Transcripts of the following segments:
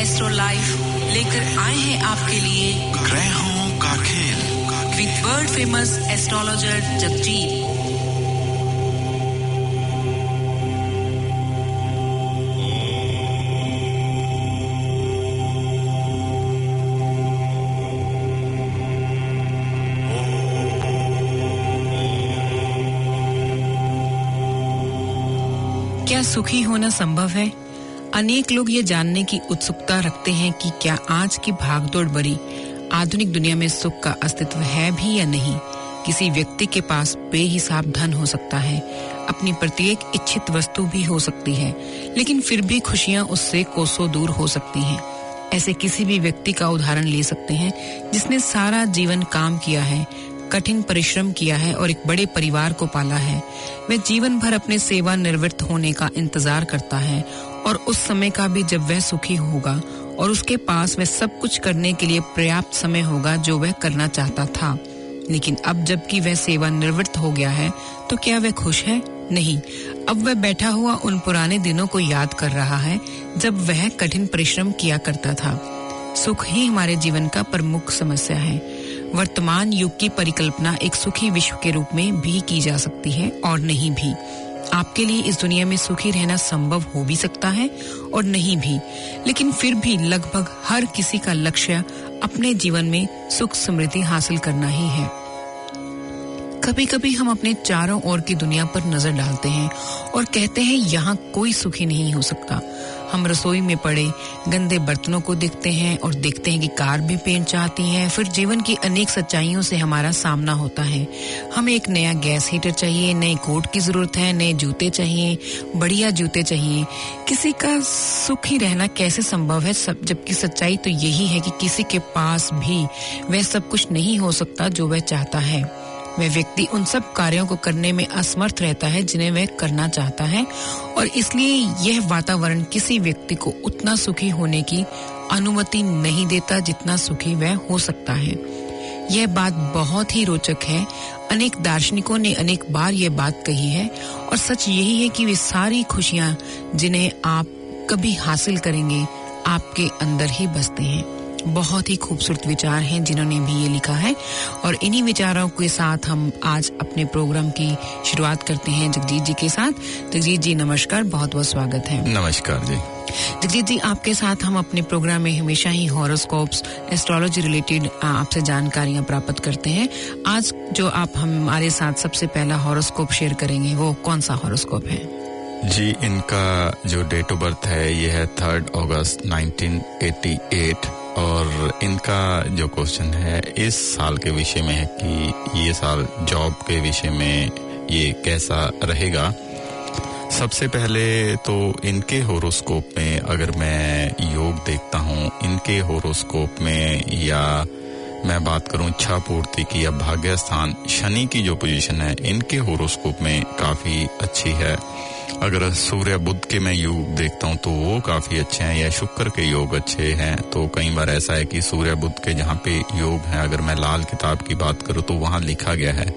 Astro life लेकर आए हैं आपके लिए ग्रहों का खेल। With world famous astrologer Jagjit क्या सुखी होना संभव है? अनेक लोग ये जानने की उत्सुकता रखते हैं कि क्या आज की भागदौड़ भरी आधुनिक दुनिया में सुख का अस्तित्व है भी या नहीं। किसी व्यक्ति के पास बेहिसाब धन हो सकता है, अपनी प्रत्येक इच्छित वस्तु भी हो सकती है, लेकिन फिर भी खुशियाँ उससे कोसों दूर हो सकती हैं। ऐसे किसी भी व्यक्ति का उदाहरण ले सकते हैं, जिसने सारा जीवन काम किया है, कठिन परिश्रम किया है और एक बड़े परिवार को पाला है। वह जीवन भर अपने सेवा निवृत्त होने का इंतज़ार करता है और उस समय का भी जब वह सुखी होगा और उसके पास वह सब कुछ करने के लिए पर्याप्त समय होगा जो वह करना चाहता था। लेकिन अब जबकि वह सेवा निवृत्त हो गया है तो क्या वह खुश है? नहीं। अब वह बैठा हुआ उन पुराने दिनों को याद कर रहा है, जब वह कठिन परिश्रम किया करता था। सुख ही हमारे जीवन का प्रमुख समस्या है। वर्तमान युग की परिकल्पना एक सुखी विश्व के रूप में भी की जा सकती है और नहीं भी। आपके लिए इस दुनिया में सुखी रहना संभव हो भी सकता है और नहीं भी। लेकिन फिर भी लगभग हर किसी का लक्ष्य अपने जीवन में सुख समृद्धि हासिल करना ही है। कभी कभी हम अपने चारों ओर की दुनिया पर नज़र डालते हैं और कहते हैं, यहाँ कोई सुखी नहीं हो सकता। हम रसोई में पड़े, गंदे बर्तनों को देखते हैं और देखते हैं कि कार भी पेंट चाहती है। फिर जीवन की अनेक सच्चाइयों से हमारा सामना होता है। हमें एक नया गैस हीटर चाहिए, नए कोट की ज़रूरत है, नए जूते चाहिए, बढ़िया जूते चाहिए। किसी का सुखी रहना कैसे संभव है? सब, जबकि सच्चाई तो यही है कि किसी के पास भी वह सब कुछ नहीं हो सकता जो वह चाहता है। वह व्यक्ति उन सब कार्यों को करने में असमर्थ रहता है, जिन्हें वह करना चाहता है। और इसलिए यह वातावरण किसी व्यक्ति को उतना सुखी होने की अनुमति नहीं देता जितना सुखी वह हो सकता है। यह बात बहुत ही रोचक है। अनेक दार्शनिकों ने अनेक बार यह बात कही है। और सच यही है कि वे सारी खुशियाँ जिन्हें आप कभी हासिल करेंगे, आपके अंदर ही बसते हैं। बहुत ही खूबसूरत विचार हैं जिन्होंने भी ये लिखा है। और इन्हीं विचारों के साथ हम आज अपने प्रोग्राम की शुरुआत करते हैं जगजीत जी के साथ। जगजीत जी नमस्कार बहुत बहुत स्वागत है। नमस्कार जी। जगजीत जी आपके साथ हम अपने प्रोग्राम में हमेशा ही हॉरोस्कोप्स एस्ट्रोलॉजी रिलेटेड आपसे जानकारियाँ प्राप्त करते हैं। आज जो आप हमारे साथ सबसे पहला हॉरोस्कोप शेयर करेंगे वो कौन सा हॉरोस्कोप है? जी इनका जो डेट ऑफ़ बर्थ है ये है थर्ड अगस्त 1988 और इनका जो क्वेश्चन है, इस साल के विषय में है कि ये साल जॉब के विषय में ये कैसा रहेगा। सबसे पहले तो इनके होरोस्कोप में अगर मैं योग देखता हूँ, इनके होरोस्कोप में या मैं बात करूँ इच्छा पूर्ति की या भाग्य स्थान शनि की जो पोजीशन है, इनके होरोस्कोप में काफ़ी अच्छी है। अगर सूर्य बुद्ध के मैं योग देखता हूँ तो वो काफ़ी अच्छे हैं, या शुक्र के योग अच्छे हैं। तो कई बार ऐसा है कि सूर्य बुद्ध के जहाँ पे योग है, अगर मैं लाल किताब की बात करूँ तो वहाँ लिखा गया है,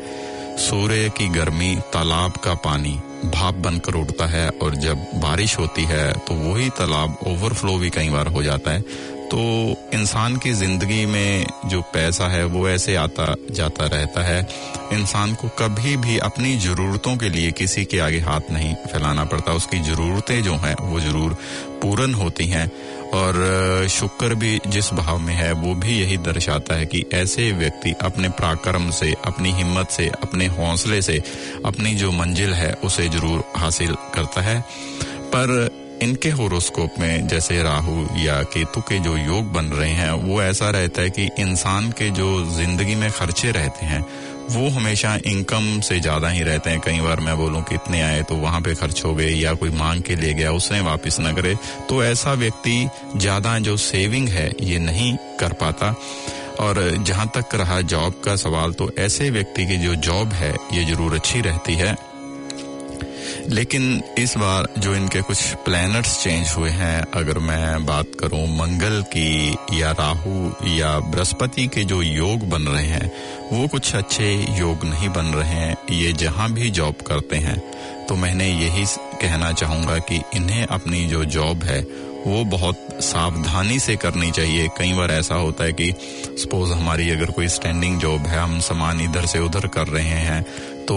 सूर्य की गर्मी तालाब का पानी भाप बनकर उठता है, और जब बारिश होती है तो वही तालाब ओवरफ्लो भी कई बार हो जाता है। तो इंसान की ज़िंदगी में जो पैसा है, वो ऐसे आता, जाता रहता है। इंसान को कभी भी अपनी जरूरतों के लिए किसी के आगे हाथ नहीं फैलाना पड़ता। उसकी जरूरतें जो हैं, वो ज़रूर पूर्ण होती हैं। और, शुक्र भी जिस भाव में है, वो भी यही दर्शाता है कि ऐसे व्यक्ति अपने पराक्रम से, अपनी हिम्मत से, अपने हौसले से, अपनी जो मंजिल है, उसे ज़रूर हासिल करता है। पर इनके होरोस्कोप में, जैसे राहु या केतु के जो योग बन रहे हैं, वो ऐसा रहता है कि इंसान के जो ज़िंदगी में खर्चे रहते हैं, वो हमेशा इनकम से ज़्यादा ही रहते हैं। कई बार मैं बोलूँ कि इतने आए तो वहाँ पे खर्च हो गए या कोई मांग के ले गया, उसने वापस न करे। तो ऐसा व्यक्ति ज़्यादा जो सेविंग है, ये नहीं कर पाता। और जहाँ तक रहा जॉब का सवाल तो ऐसे व्यक्ति की जो जॉब है, ये ज़रूर अच्छी रहती है। लेकिन इस बार जो इनके कुछ प्लैनेट्स चेंज हुए हैं, अगर मैं बात करूँ मंगल की या राहु या बृहस्पति के जो योग बन रहे हैं, वो कुछ अच्छे योग नहीं बन रहे हैं, ये जहाँ भी जॉब करते हैं। तो मैंने यही कहना चाहूँगा कि इन्हें अपनी जो जॉब है, वो बहुत सावधानी से करनी चाहिए। कई बार ऐसा होता है कि सपोज़ हमारी अगर कोई स्टैंडिंग जॉब है, हम सामान इधर से उधर कर रहे हैं तो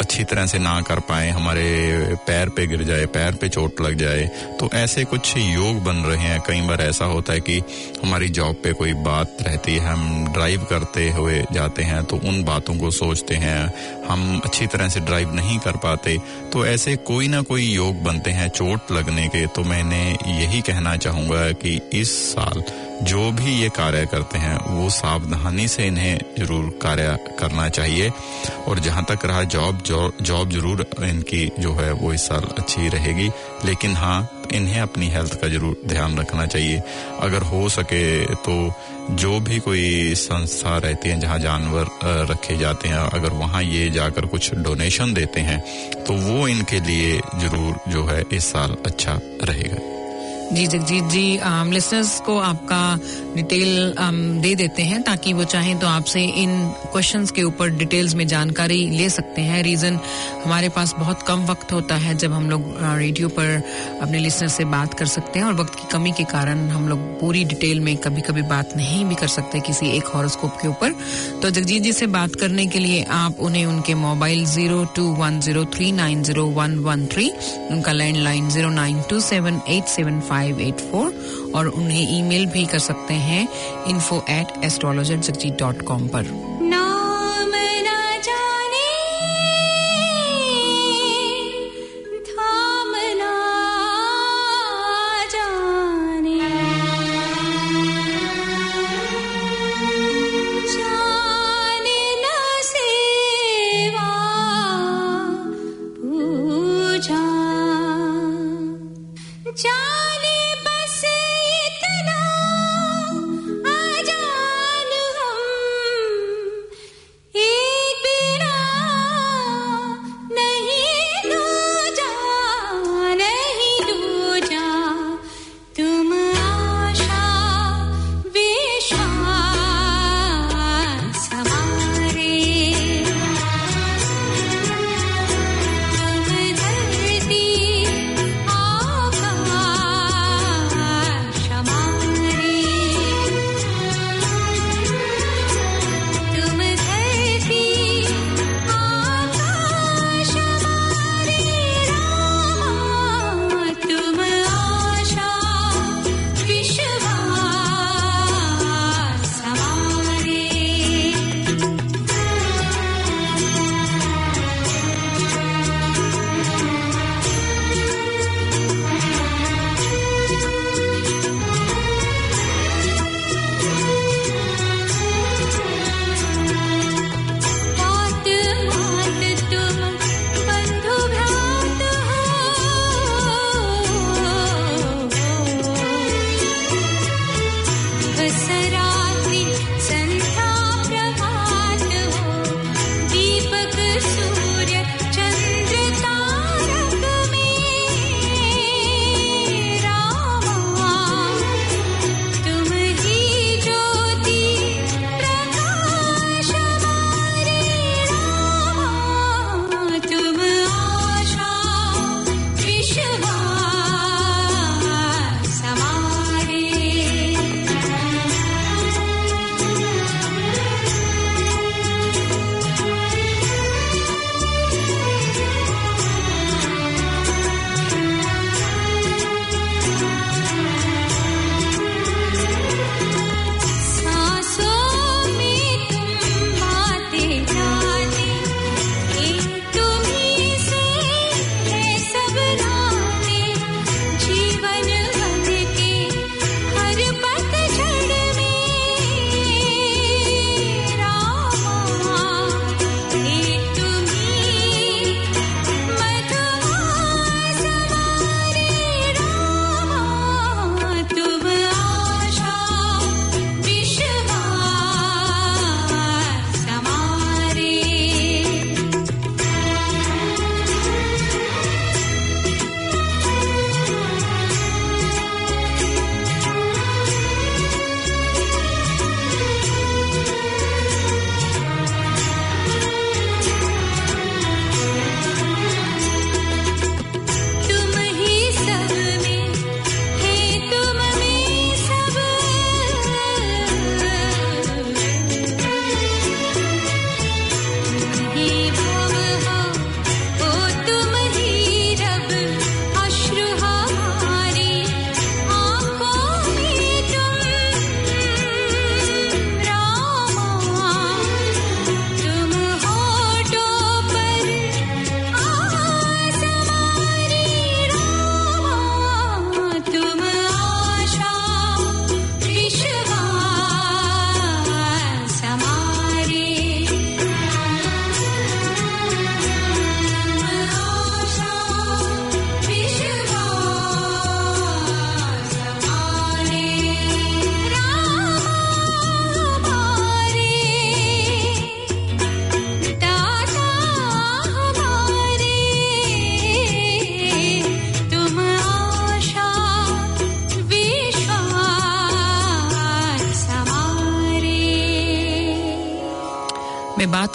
अच्छी तरह से ना कर पाए, हमारे पैर पे गिर जाए, पैर पे चोट लग जाए तो ऐसे कुछ योग बन रहे हैं। कई बार ऐसा होता है कि हमारी जॉब पे कोई बात रहती है, हम ड्राइव करते हुए जाते हैं तो उन बातों को सोचते हैं, हम अच्छी तरह से ड्राइव नहीं कर पाते। तो ऐसे कोई ना कोई योग बनते हैं चोट लगने के तो मैंने यही कहना चाहूँगा कि इस साल जो भी ये कार्य करते हैं, वो सावधानी से इन्हें ज़रूर कार्य करना चाहिए। और जहाँ तक रहा जॉब जॉब ज़रूर इनकी जो है वो इस साल अच्छी रहेगी। लेकिन हाँ इन्हें अपनी हेल्थ का ज़रूर ध्यान रखना चाहिए। अगर हो सके तो जो भी कोई संस्था रहती है जहाँ जानवर रखे जाते हैं, अगर वहाँ ये जाकर कुछ डोनेशन देते हैं तो वो इनके लिए ज़रूर जो है इस साल अच्छा रहेगा। जी जगजीत जी लिसनर्स को आपका डिटेल दे देते हैं ताकि वो चाहें तो आपसे इन क्वेश्चंस के ऊपर डिटेल्स में जानकारी ले सकते हैं। रीजन हमारे पास बहुत कम वक्त होता है जब हम लोग रेडियो पर अपने लिसनर से बात कर सकते हैं और वक्त की कमी के कारण हम लोग पूरी डिटेल में कभी कभी बात नहीं भी कर सकते किसी एक हॉरोस्कोप के ऊपर। तो जगजीत जी से बात करने के लिए आप उन्हें उनके mobile zero two one zero three nine zero one one three उनका landline zero nine two seven eight seven five five eight four और उन्हें ईमेल भी कर सकते हैं info at astrologer Jagjit dot com पर।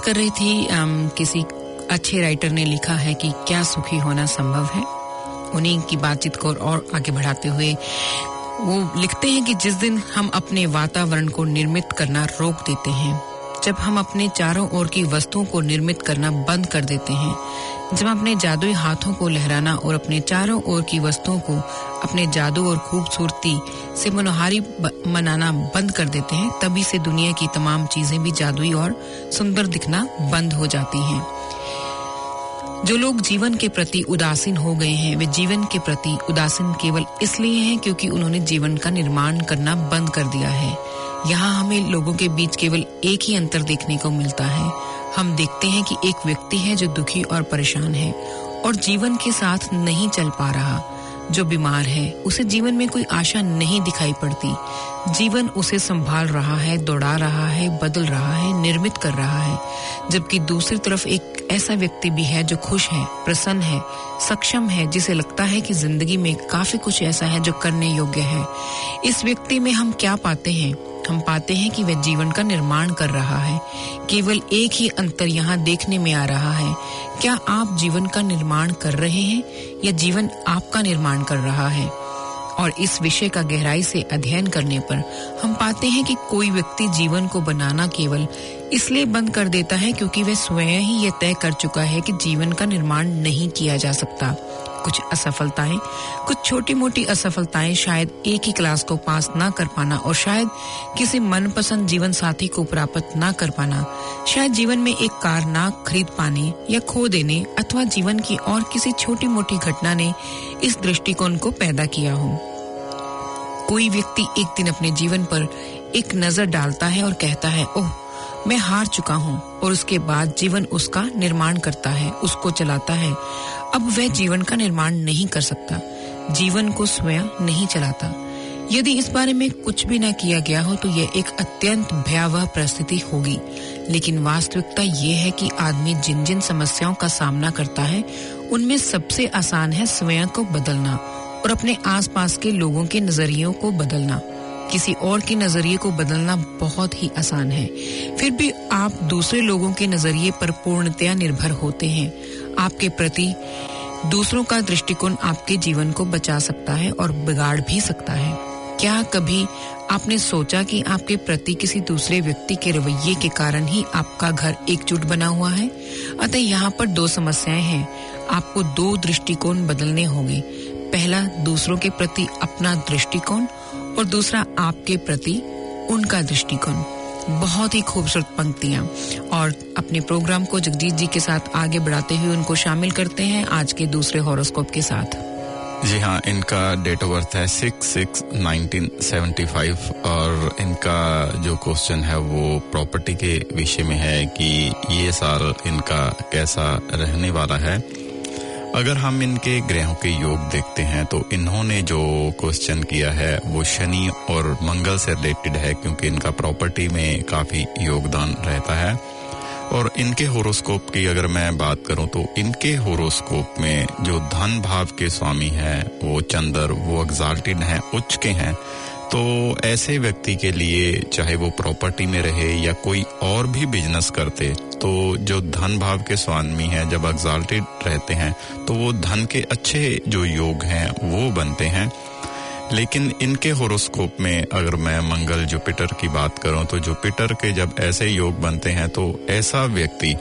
कर रही थी आम, किसी अच्छे राइटर ने लिखा है कि क्या सुखी होना संभव है? उन्हीं की बातचीत को और आगे बढ़ाते हुए वो लिखते हैं कि जिस दिन हम अपने वातावरण को निर्मित करना रोक देते हैं। जब हम अपने चारों ओर की वस्तुओं को निर्मित करना बंद कर देते हैं, जब अपने जादुई हाथों को लहराना और अपने चारों ओर की वस्तुओं को अपने जादू और खूबसूरती से मनोहारी मनाना बंद कर देते हैं, तभी से दुनिया की तमाम चीज़ें भी जादुई और सुंदर दिखना बंद हो जाती हैं। जो लोग जीवन के प्रति उदासीन हो गए हैं, वे जीवन के प्रति उदासीन केवल इसलिए हैं क्योंकि उन्होंने जीवन का निर्माण करना बंद कर दिया है। यहाँ हमें लोगों के बीच केवल एक ही अंतर देखने को मिलता है। हम देखते हैं कि एक व्यक्ति है जो दुखी और परेशान है और जीवन के साथ नहीं चल पा रहा। जो बीमार है, उसे जीवन में कोई आशा नहीं दिखाई पड़ती। जीवन उसे संभाल रहा है, दौड़ा रहा है, बदल रहा है, निर्मित कर रहा है। जबकि दूसरी तरफ़ एक ऐसा व्यक्ति भी है जो खुश है, प्रसन्न है, सक्षम है, जिसे लगता है कि ज़िंदगी में काफ़ी कुछ ऐसा है जो करने योग्य है। इस व्यक्ति में हम क्या पाते हैं? हम पाते हैं कि वह जीवन का निर्माण कर रहा है। केवल एक ही अंतर यहाँ देखने में आ रहा है। क्या आप जीवन का निर्माण कर रहे हैं या जीवन आपका निर्माण कर रहा है? और इस विषय का गहराई से अध्ययन करने पर हम पाते हैं कि कोई व्यक्ति जीवन को बनाना केवल इसलिए बंद कर देता है क्योंकि वह स्वयं ही यह तय कर चुका है कि जीवन का निर्माण नहीं किया जा सकता। कुछ असफलताएँ, कुछ छोटी मोटी असफलताएँ शायद एक ही क्लास को पास ना कर पाना और शायद किसी मनपसंद जीवन साथी को प्राप्त ना कर पाना। शायद जीवन में एक कार ना खरीद पाने या खो देने अथवा जीवन की और किसी छोटी मोटी घटना ने इस दृष्टिकोण को पैदा किया हो। कोई व्यक्ति एक दिन अपने जीवन पर एक नज़र डालता है और कहता है, ओह मैं हार चुका हूँ और उसके बाद जीवन उसका निर्माण करता है, उसको चलाता है। अब वह जीवन का निर्माण नहीं कर सकता। जीवन को स्वयं नहीं चलाता। यदि इस बारे में कुछ भी न किया गया हो तो यह एक अत्यंत भयावह परिस्थिति होगी। लेकिन वास्तविकता यह है कि आदमी जिन जिन समस्याओं का सामना करता है, उनमें सबसे आसान है स्वयं को बदलना और अपने आसपास के लोगों के नजरियों को बदलना। किसी और के नज़रिए को बदलना बहुत ही आसान है। फिर भी आप दूसरे लोगों के नज़रिए पर पूर्णतया निर्भर होते हैं। आपके प्रति दूसरों का दृष्टिकोण आपके जीवन को बचा सकता है और बिगाड़ भी सकता है। क्या कभी आपने सोचा कि आपके प्रति किसी दूसरे व्यक्ति के रवैये के कारण ही आपका घर एकजुट बना हुआ है? अतः यहाँ पर दो समस्याएँ हैं। आपको दो दृष्टिकोण बदलने होंगे। पहला, दूसरों के प्रति अपना दृष्टिकोण और दूसरा आपके प्रति उनका दृष्टिकोण। बहुत ही खूबसूरत पंक्तियाँ। और अपने प्रोग्राम को जगजीत जी के साथ आगे बढ़ाते हुए उनको शामिल करते हैं आज के दूसरे हॉरोस्कोप के साथ। जी हाँ इनका डेट ऑफ़ बर्थ है six six nineteen seventy five और इनका जो क्वेश्चन है वो प्रॉपर्टी के विषय में है कि ये साल इनका कैसा रहने वाला है। अगर हम इनके ग्रहों के योग देखते हैं तो इन्होंने जो क्वेश्चन किया है, वो शनि और मंगल से रिलेटेड है, क्योंकि इनका प्रॉपर्टी में काफ़ी योगदान रहता है। और इनके होरोस्कोप की अगर मैं बात करूँ तो इनके होरोस्कोप में जो धन भाव के स्वामी हैं, वो चंद्र, वो एग्जाल्टेड हैं, उच्च के हैं। तो ऐसे व्यक्ति के लिए, चाहे वो प्रॉपर्टी में रहे या कोई और भी बिज़नेस करते तो जो धन भाव के स्वामी हैं, जब एग्जाल्टेड रहते हैं तो वो धन के अच्छे जो योग हैं, वो बनते हैं। लेकिन इनके होरोस्कोप में अगर मैं मंगल जुपिटर की बात करूँ तो जुपिटर के जब ऐसे योग बनते हैं तो ऐसा व्यक्ति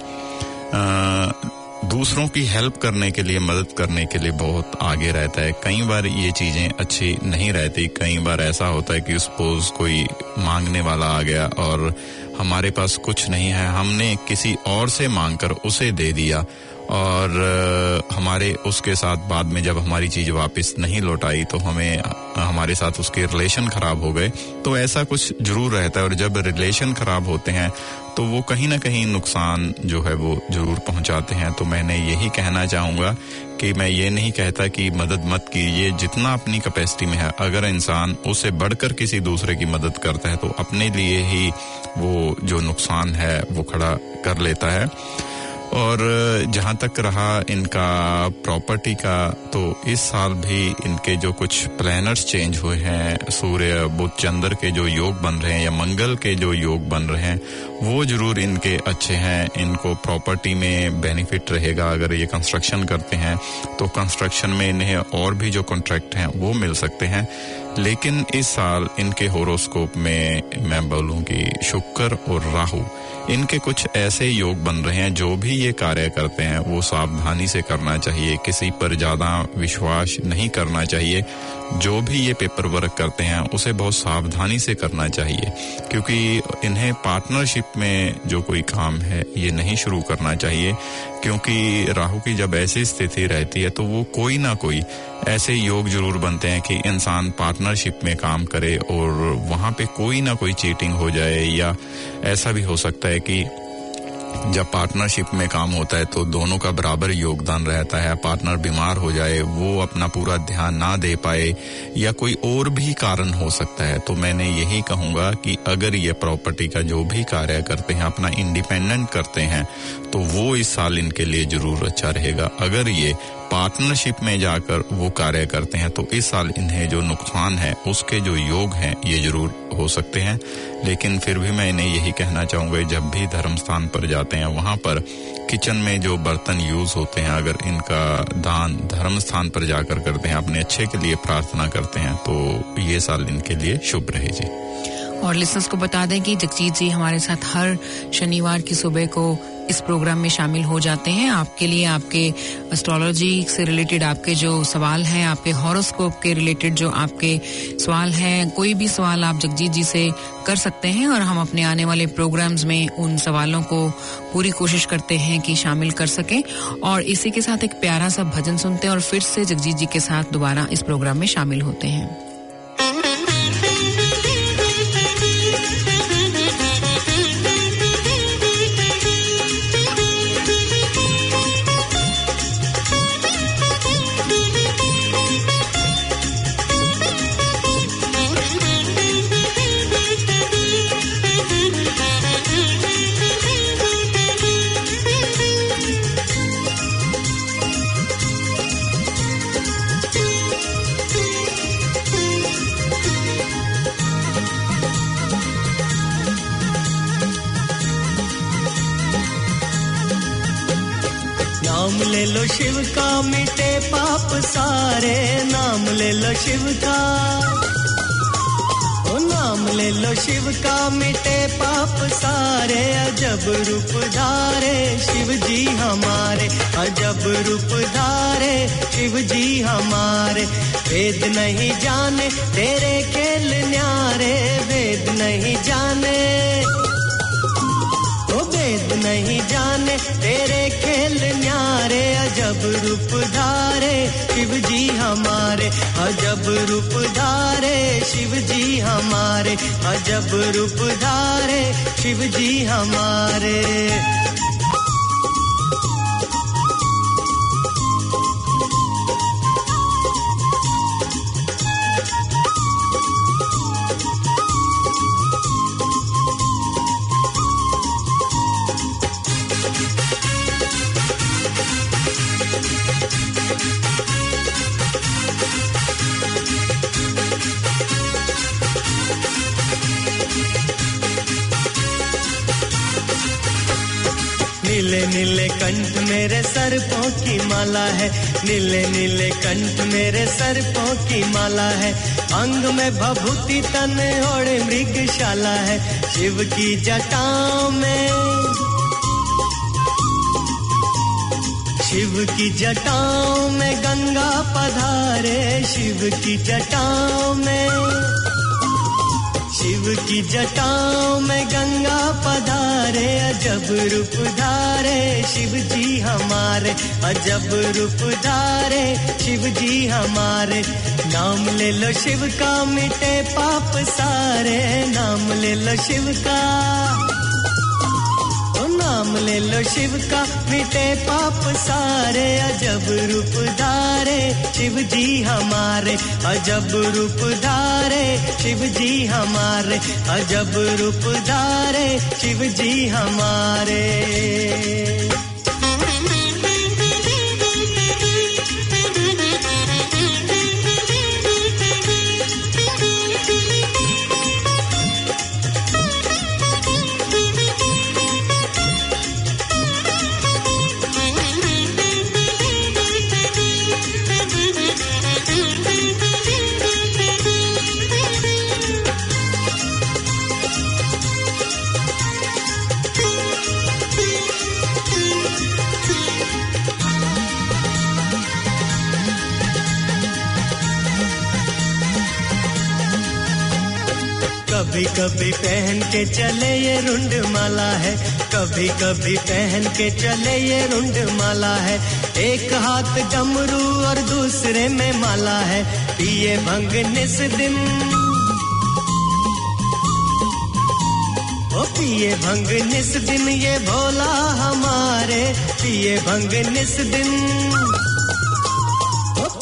दूसरों की हेल्प करने के लिए, मदद करने के लिए बहुत आगे रहता है। कई बार ये चीज़ें अच्छी नहीं रहती। कई बार ऐसा होता है कि सपोज़ कोई मांगने वाला आ गया और हमारे पास कुछ नहीं है। हमने किसी और से मांगकर उसे दे दिया। और हमारे उसके साथ बाद में जब हमारी चीज़ वापस नहीं लौटाई तो हमें हमारे साथ उसके रिलेशन खराब हो गए। तो ऐसा कुछ ज़रूर रहता है और जब रिलेशन खराब होते हैं तो वो कहीं ना कहीं नुकसान जो है वो ज़रूर पहुंचाते हैं। तो मैंने यही कहना चाहूँगा कि मैं ये नहीं कहता कि मदद मत कीजिए। जितना अपनी कैपेसिटी में है, अगर इंसान उससे बढ़कर किसी दूसरे की मदद करता है तो अपने लिए ही वो जो नुकसान है, वो खड़ा कर लेता है। और जहाँ तक रहा इनका प्रॉपर्टी का तो इस साल भी इनके जो कुछ प्लानर्स चेंज हुए हैं, सूर्य, बुध, चंद्र के जो योग बन रहे हैं या मंगल के जो योग बन रहे हैं वो ज़रूर इनके अच्छे हैं, इनको प्रॉपर्टी में बेनिफिट रहेगा, अगर ये कंस्ट्रक्शन करते हैं तो कंस्ट्रक्शन में इन्हें और भी जो कॉन्ट्रैक्ट हैं, वो मिल सकते हैं। लेकिन इस साल इनके होरोस्कोप में मैं बोलूँगी शुक्र और राहु। इनके कुछ ऐसे योग बन रहे हैं, जो भी ये कार्य करते हैं, वो सावधानी से करना चाहिए, किसी पर ज़्यादा विश्वास नहीं करना चाहिए। जो भी ये पेपर वर्क करते हैं, उसे बहुत सावधानी से करना चाहिए, क्योंकि इन्हें पार्टनरशिप में जो कोई काम है, ये नहीं शुरू करना चाहिए, क्योंकि राहु की जब ऐसी स्थिति रहती है तो वो कोई ना कोई ऐसे योग ज़रूर बनते हैं कि इंसान पार्टनरशिप में काम करे और वहाँ पे कोई ना कोई चीटिंग हो जाए या ऐसा भी हो सकता है कि जब पार्टनरशिप में काम होता है तो दोनों का बराबर योगदान रहता है। पार्टनर बीमार हो जाए, वो अपना पूरा ध्यान ना दे पाए या कोई और भी कारण हो सकता है। तो मैंने यही कहूँगा कि अगर ये प्रॉपर्टी का जो भी कार्य करते हैं, अपना इंडिपेंडेंट करते हैं तो वो इस साल इनके लिए ज़रूर अच्छा रहेगा। अगर ये पार्टनरशिप में जाकर वो कार्य करते हैं तो इस साल इन्हें जो नुकसान है, उसके जो योग हैं, ये ज़रूर हो सकते हैं। लेकिन फिर भी मैं इन्हें यही कहना चाहूँगा, जब भी धर्म स्थान पर जाते हैं, वहाँ पर किचन में जो बर्तन यूज़ होते हैं, अगर इनका दान धर्म स्थान पर जाकर करते हैं, अपने अच्छे के लिए प्रार्थना करते हैं तो ये साल इनके लिए शुभ रहे जी। और लिसनर्स को बता दें कि जगजीत जी हमारे साथ हर शनिवार की सुबह को इस प्रोग्राम में शामिल हो जाते हैं। आपके लिए आपके एस्ट्रोलॉजी से रिलेटेड आपके जो सवाल हैं, आपके हॉरोस्कोप के रिलेटेड जो आपके सवाल हैं, कोई भी सवाल आप जगजीत जी से कर सकते हैं और हम अपने आने वाले प्रोग्राम्स में उन सवालों को पूरी कोशिश करते हैं कि शामिल कर सकें। और इसी के साथ एक प्यारा सा भजन सुनते हैं और फिर से जगजीत जी के साथ दोबारा इस प्रोग्राम में शामिल होते हैं। पाप सारे नाम ले लो शिव का। ओ नाम ले लो शिव का, मिटे पाप सारे, अजब रूप धारे, शिव जी हमारे, अजब रूप धारे, शिव जी हमारे। वेद नहीं जाने, तेरे खेल न्यारे, वेद नहीं जाने। वेद नहीं जाने। तेरे खेल न्यारे, अजब रूप धारे। शिव जी हमारे, अजब रूप धारे। शिव जी हमारे, अजब रूप धारे। शिव जी हमारे। नीले नीले कंठ मेरे सर्पों की माला है। नीले नीले कंठ मेरे सर्पों की माला है। अंग में भभूति तन और मृगशाला है। शिव की जटाओं में, शिव की जटाओं में गंगा पधारे। शिव की जटाओं में शिव की जटाओं में गंगा पधारे, अजब रूप धारे शिव जी हमारे, अजब रूप धारे शिव जी हमारे। नाम ले लो शिव का मिटे पाप सारे, नाम ले लो शिव का नाम ले लो शिव का, मिटे पाप सारे, अजब रूप धारे। शिव जी हमारे, अजब रूप धारे। शिव जी हमारे, अजब रूप धारे। शिव जी हमारे। कभी कभी पहन के चले ये रुंड माला है। कभी कभी पहन के चले ये रुंड माला है। एक हाथ डमरू और दूसरे में माला है। पिए भंग निस दिन। पिए भंग निस दिन ये भोला हमारे। पिए भंग निस दिन।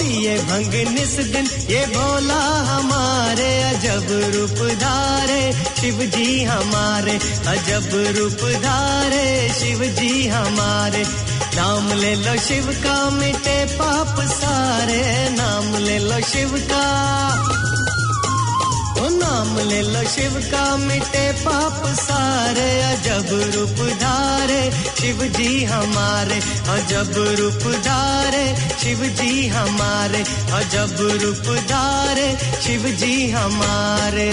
पिए भंग निस दिन, ये भोला हमारे अजब रूप धारे शिव जी हमारे अजब रूप धारे शिव जी हमारे। नाम ले लो शिव का मिटे पाप सारे, नाम ले लो शिव का। नाम ले लो शिव का मिटे पाप सारे, अजब रूप धारे, शिव जी हमारे, अजब रूप धारे, शिव जी हमारे, अजब रूप धारे, शिव जी हमारे।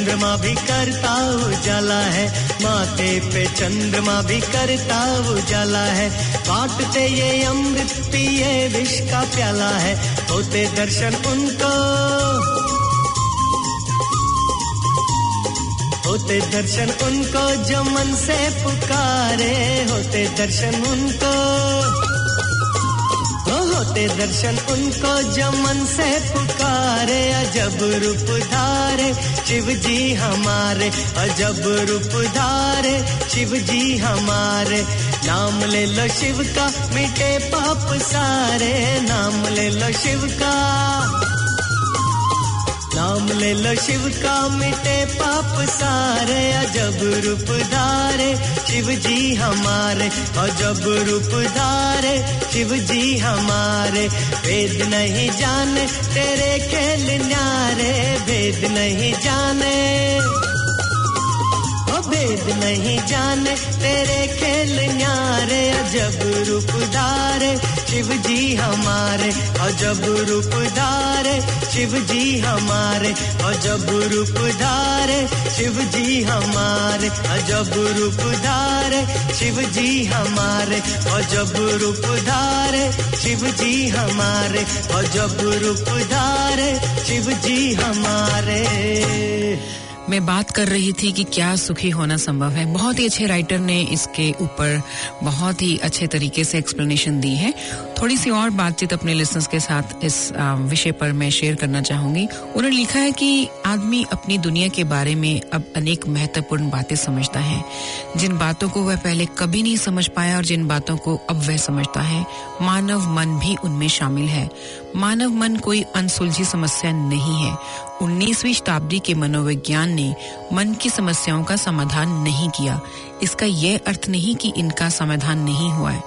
चंद्रमा भी करता उजाला है। माथे पे चंद्रमा भी करता उजाला है। बांटते ये अमृत पिए, विष का प्याला है। होते दर्शन उनको। होते दर्शन उनको, जो मन से पुकारे, होते दर्शन उनको। होते दर्शन, उनको जमन मन से पुकारे, अजब रूप धारे शिव जी हमारे, अजब रूप धारे शिव जी हमारे। नाम ले लो शिव का, मिटे पाप सारे, नाम ले लो शिव का। नाम ले लो शिव का मिटे पाप सारे, अजब रूप धारे, शिव जी हमारे, अजब रूप धारे, शिव जी हमारे। वेद नहीं जाने, तेरे खेल न्यारे, वेद नहीं जाने। भेद नहीं जाने, तेरे खेल न्यारे, अजब रूप धारे शिव जी हमारे, अजब रूप धारे शिव जी हमारे, अजब रूप धारे शिव जी हमारे, अजब रूप धारे शिव जी हमारे, अजब रूप धारे शिव जी हमारे, अजब रूप धारे शिव जी हमारे। मैं बात कर रही थी कि क्या सुखी होना संभव है। बहुत ही अच्छे राइटर ने इसके ऊपर बहुत ही अच्छे तरीके से एक्सप्लेनेशन दी है। थोड़ी सी और बातचीत अपने लिसनर्स के साथ इस विषय पर मैं शेयर करना चाहूँगी। उन्होंने लिखा है कि आदमी अपनी दुनिया के बारे में अब अनेक महत्वपूर्ण बातें समझता है। जिन बातों को वह पहले कभी नहीं समझ पाया और जिन बातों को अब वह समझता है। मानव मन भी उनमें शामिल है। मानव मन कोई अनसुलझी समस्या नहीं है। 19वीं शताब्दी के मनोविज्ञान ने मन की समस्याओं का समाधान नहीं किया। इसका यह अर्थ नहीं कि इनका समाधान नहीं हुआ है।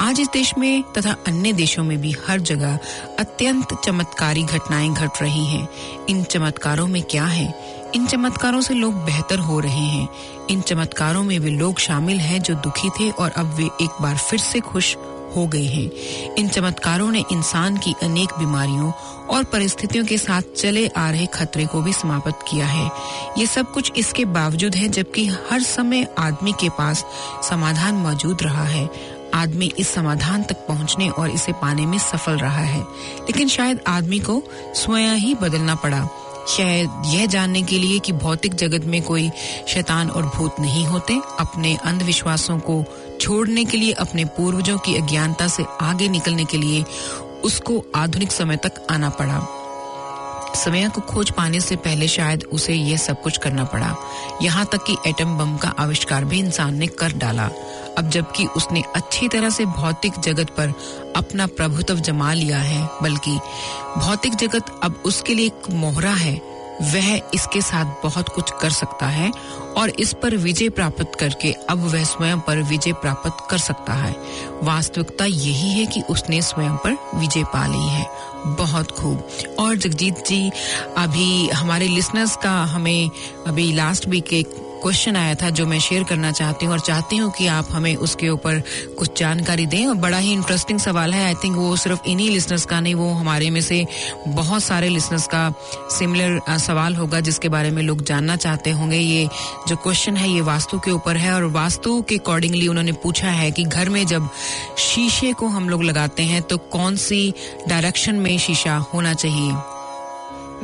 आज इस देश में तथा अन्य देशों में भी हर जगह अत्यंत चमत्कारी घटनाएँ घट रही हैं। इन चमत्कारों में क्या है? इन चमत्कारों से लोग बेहतर हो रहे हैं। इन चमत्कारों में वे लोग शामिल हैं जो दुखी थे और अब वे एक बार फिर से खुश हो गए हैं। इन चमत्कारों ने इंसान की अनेक बीमारियों और परिस्थितियों के साथ चले आ रहे खतरे को भी समाप्त किया है। ये सब कुछ इसके बावजूद है, जबकि हर समय आदमी के पास समाधान मौजूद रहा है। आदमी इस समाधान तक पहुँचने और इसे पाने में सफल रहा है। लेकिन शायद आदमी को स्वयं ही बदलना पड़ा। शायद यह जानने के लिए कि भौतिक जगत में कोई शैतान और भूत नहीं होते, अपने अंधविश्वासों को छोड़ने के लिए, अपने पूर्वजों की अज्ञानता से आगे निकलने के लिए उसको आधुनिक समय तक आना पड़ा। समय को खोज पाने से पहले शायद उसे यह सब कुछ करना पड़ा। यहाँ तक कि एटम बम का आविष्कार भी इंसान ने कर डाला। अब जबकि उसने अच्छी तरह से भौतिक जगत पर अपना प्रभुत्व जमा लिया है, बल्कि भौतिक जगत अब उसके लिए एक मोहरा है। वह इसके साथ बहुत कुछ कर सकता है और इस पर विजय प्राप्त करके अब वह स्वयं पर विजय प्राप्त कर सकता है। वास्तविकता यही है कि उसने स्वयं पर विजय पा ली है। बहुत खूब। और जगजीत जी, अभी हमारे लिसनर्स का हमें अभी लास्ट वीक एक क्वेश्चन आया था जो मैं शेयर करना चाहती हूँ और चाहती हूँ कि आप हमें उसके ऊपर कुछ जानकारी दें और बड़ा ही इंटरेस्टिंग सवाल है। आई थिंक वो सिर्फ़ इन्हीं लिसनर्स का नहीं, वो हमारे में से बहुत सारे लिसनर्स का सिमिलर सवाल होगा जिसके बारे में लोग जानना चाहते होंगे। ये जो क्वेश्चन है, ये वास्तु के ऊपर है और वास्तु के अकॉर्डिंगली उन्होंने पूछा है कि घर में जब शीशे को हम लोग लगाते हैं तो कौन सी डायरेक्शन में शीशा होना चाहिए?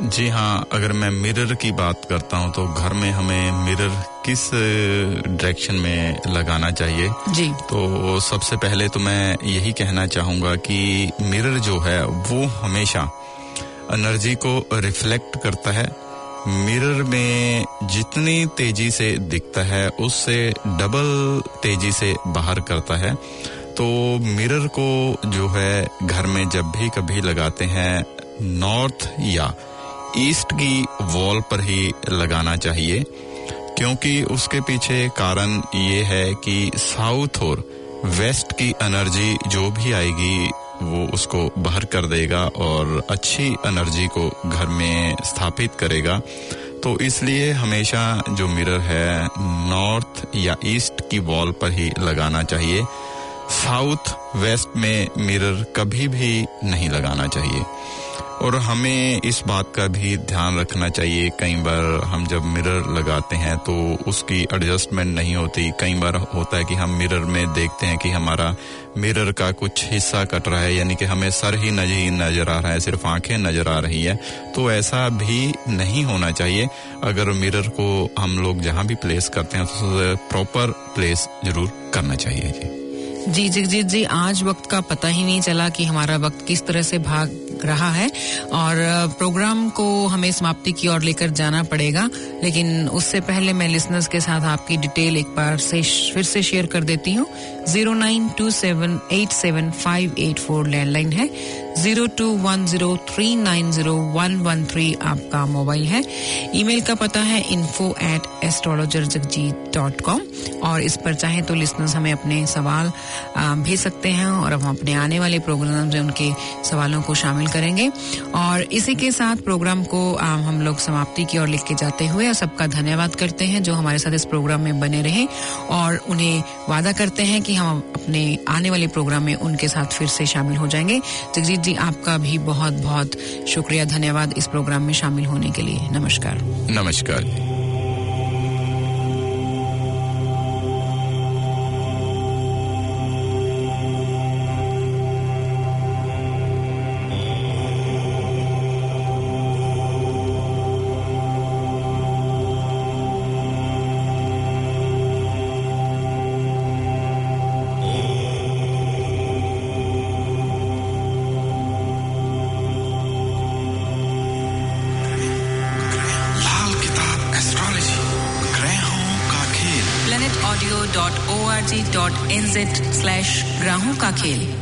जी हाँ अगर मैं मिरर की बात करता हूँ तो घर में हमें मिरर किस डायरेक्शन में लगाना चाहिए? जी। तो सबसे पहले तो मैं यही कहना चाहूँगा कि मिरर जो है वो हमेशा एनर्जी को रिफ्लेक्ट करता है। मिरर में जितनी तेज़ी से दिखता है उससे डबल तेज़ी से बाहर करता है। तो मिरर को जो है घर में जब भी कभी लगाते हैं नॉर्थ या ईस्ट की वॉल पर ही लगाना चाहिए, क्योंकि उसके पीछे कारण ये है कि साउथ और वेस्ट की एनर्जी जो भी आएगी, वो उसको बाहर कर देगा और अच्छी एनर्जी को घर में स्थापित करेगा। तो इसलिए हमेशा जो मिरर है, नॉर्थ या ईस्ट की वॉल पर ही लगाना चाहिए। साउथ वेस्ट में मिरर कभी भी नहीं लगाना चाहिए। और हमें इस बात का भी ध्यान रखना चाहिए। कई बार हम जब मिरर लगाते हैं तो उसकी एडजस्टमेंट नहीं होती। कई बार होता है कि हम मिरर में देखते हैं कि हमारा मिरर का कुछ हिस्सा कट रहा है, यानी कि हमें सर ही नहीं नज़र आ रहा है, सिर्फ़ आँखें नज़र आ रही है। तो ऐसा भी नहीं होना चाहिए। अगर मिरर को हम लोग जहाँ भी प्लेस करते हैं तो प्रॉपर प्लेस ज़रूर करना चाहिए। जी। जी जगजीत जी, आज वक्त का पता ही नहीं चला कि हमारा वक्त किस तरह से भाग रहा है और प्रोग्राम को हमें समाप्ति की ओर लेकर जाना पड़ेगा, लेकिन उससे पहले मैं लिसनर्स के साथ आपकी डिटेल एक बार से फिर से शेयर कर देती हूँ। Zero nine two seven eight seven five eight four landline है। Zero two one zero three nine zero one one three आपका मोबाइल है। ईमेल का पता है info at astrologer Jagjit dot com और इस पर चाहे तो लिसनर्स हमें अपने सवाल भेज सकते हैं और हम अपने आने वाले प्रोग्राम में उनके सवालों को शामिल करेंगे। और इसी के साथ प्रोग्राम को हम लोग समाप्ति की ओर लिख के जाते हुए सबका धन्यवाद करते हैं जो हमारे साथ इस प्रोग्राम में बने रहे। और उन्हें वादा करते हैं कि हम अपने आने वाले प्रोग्राम में उनके साथ फिर से शामिल हो जाएँगे। जगजीत जी, आपका भी बहुत बहुत शुक्रिया, धन्यवाद इस प्रोग्राम में शामिल होने के लिए। नमस्कार। नमस्कार। Brasil.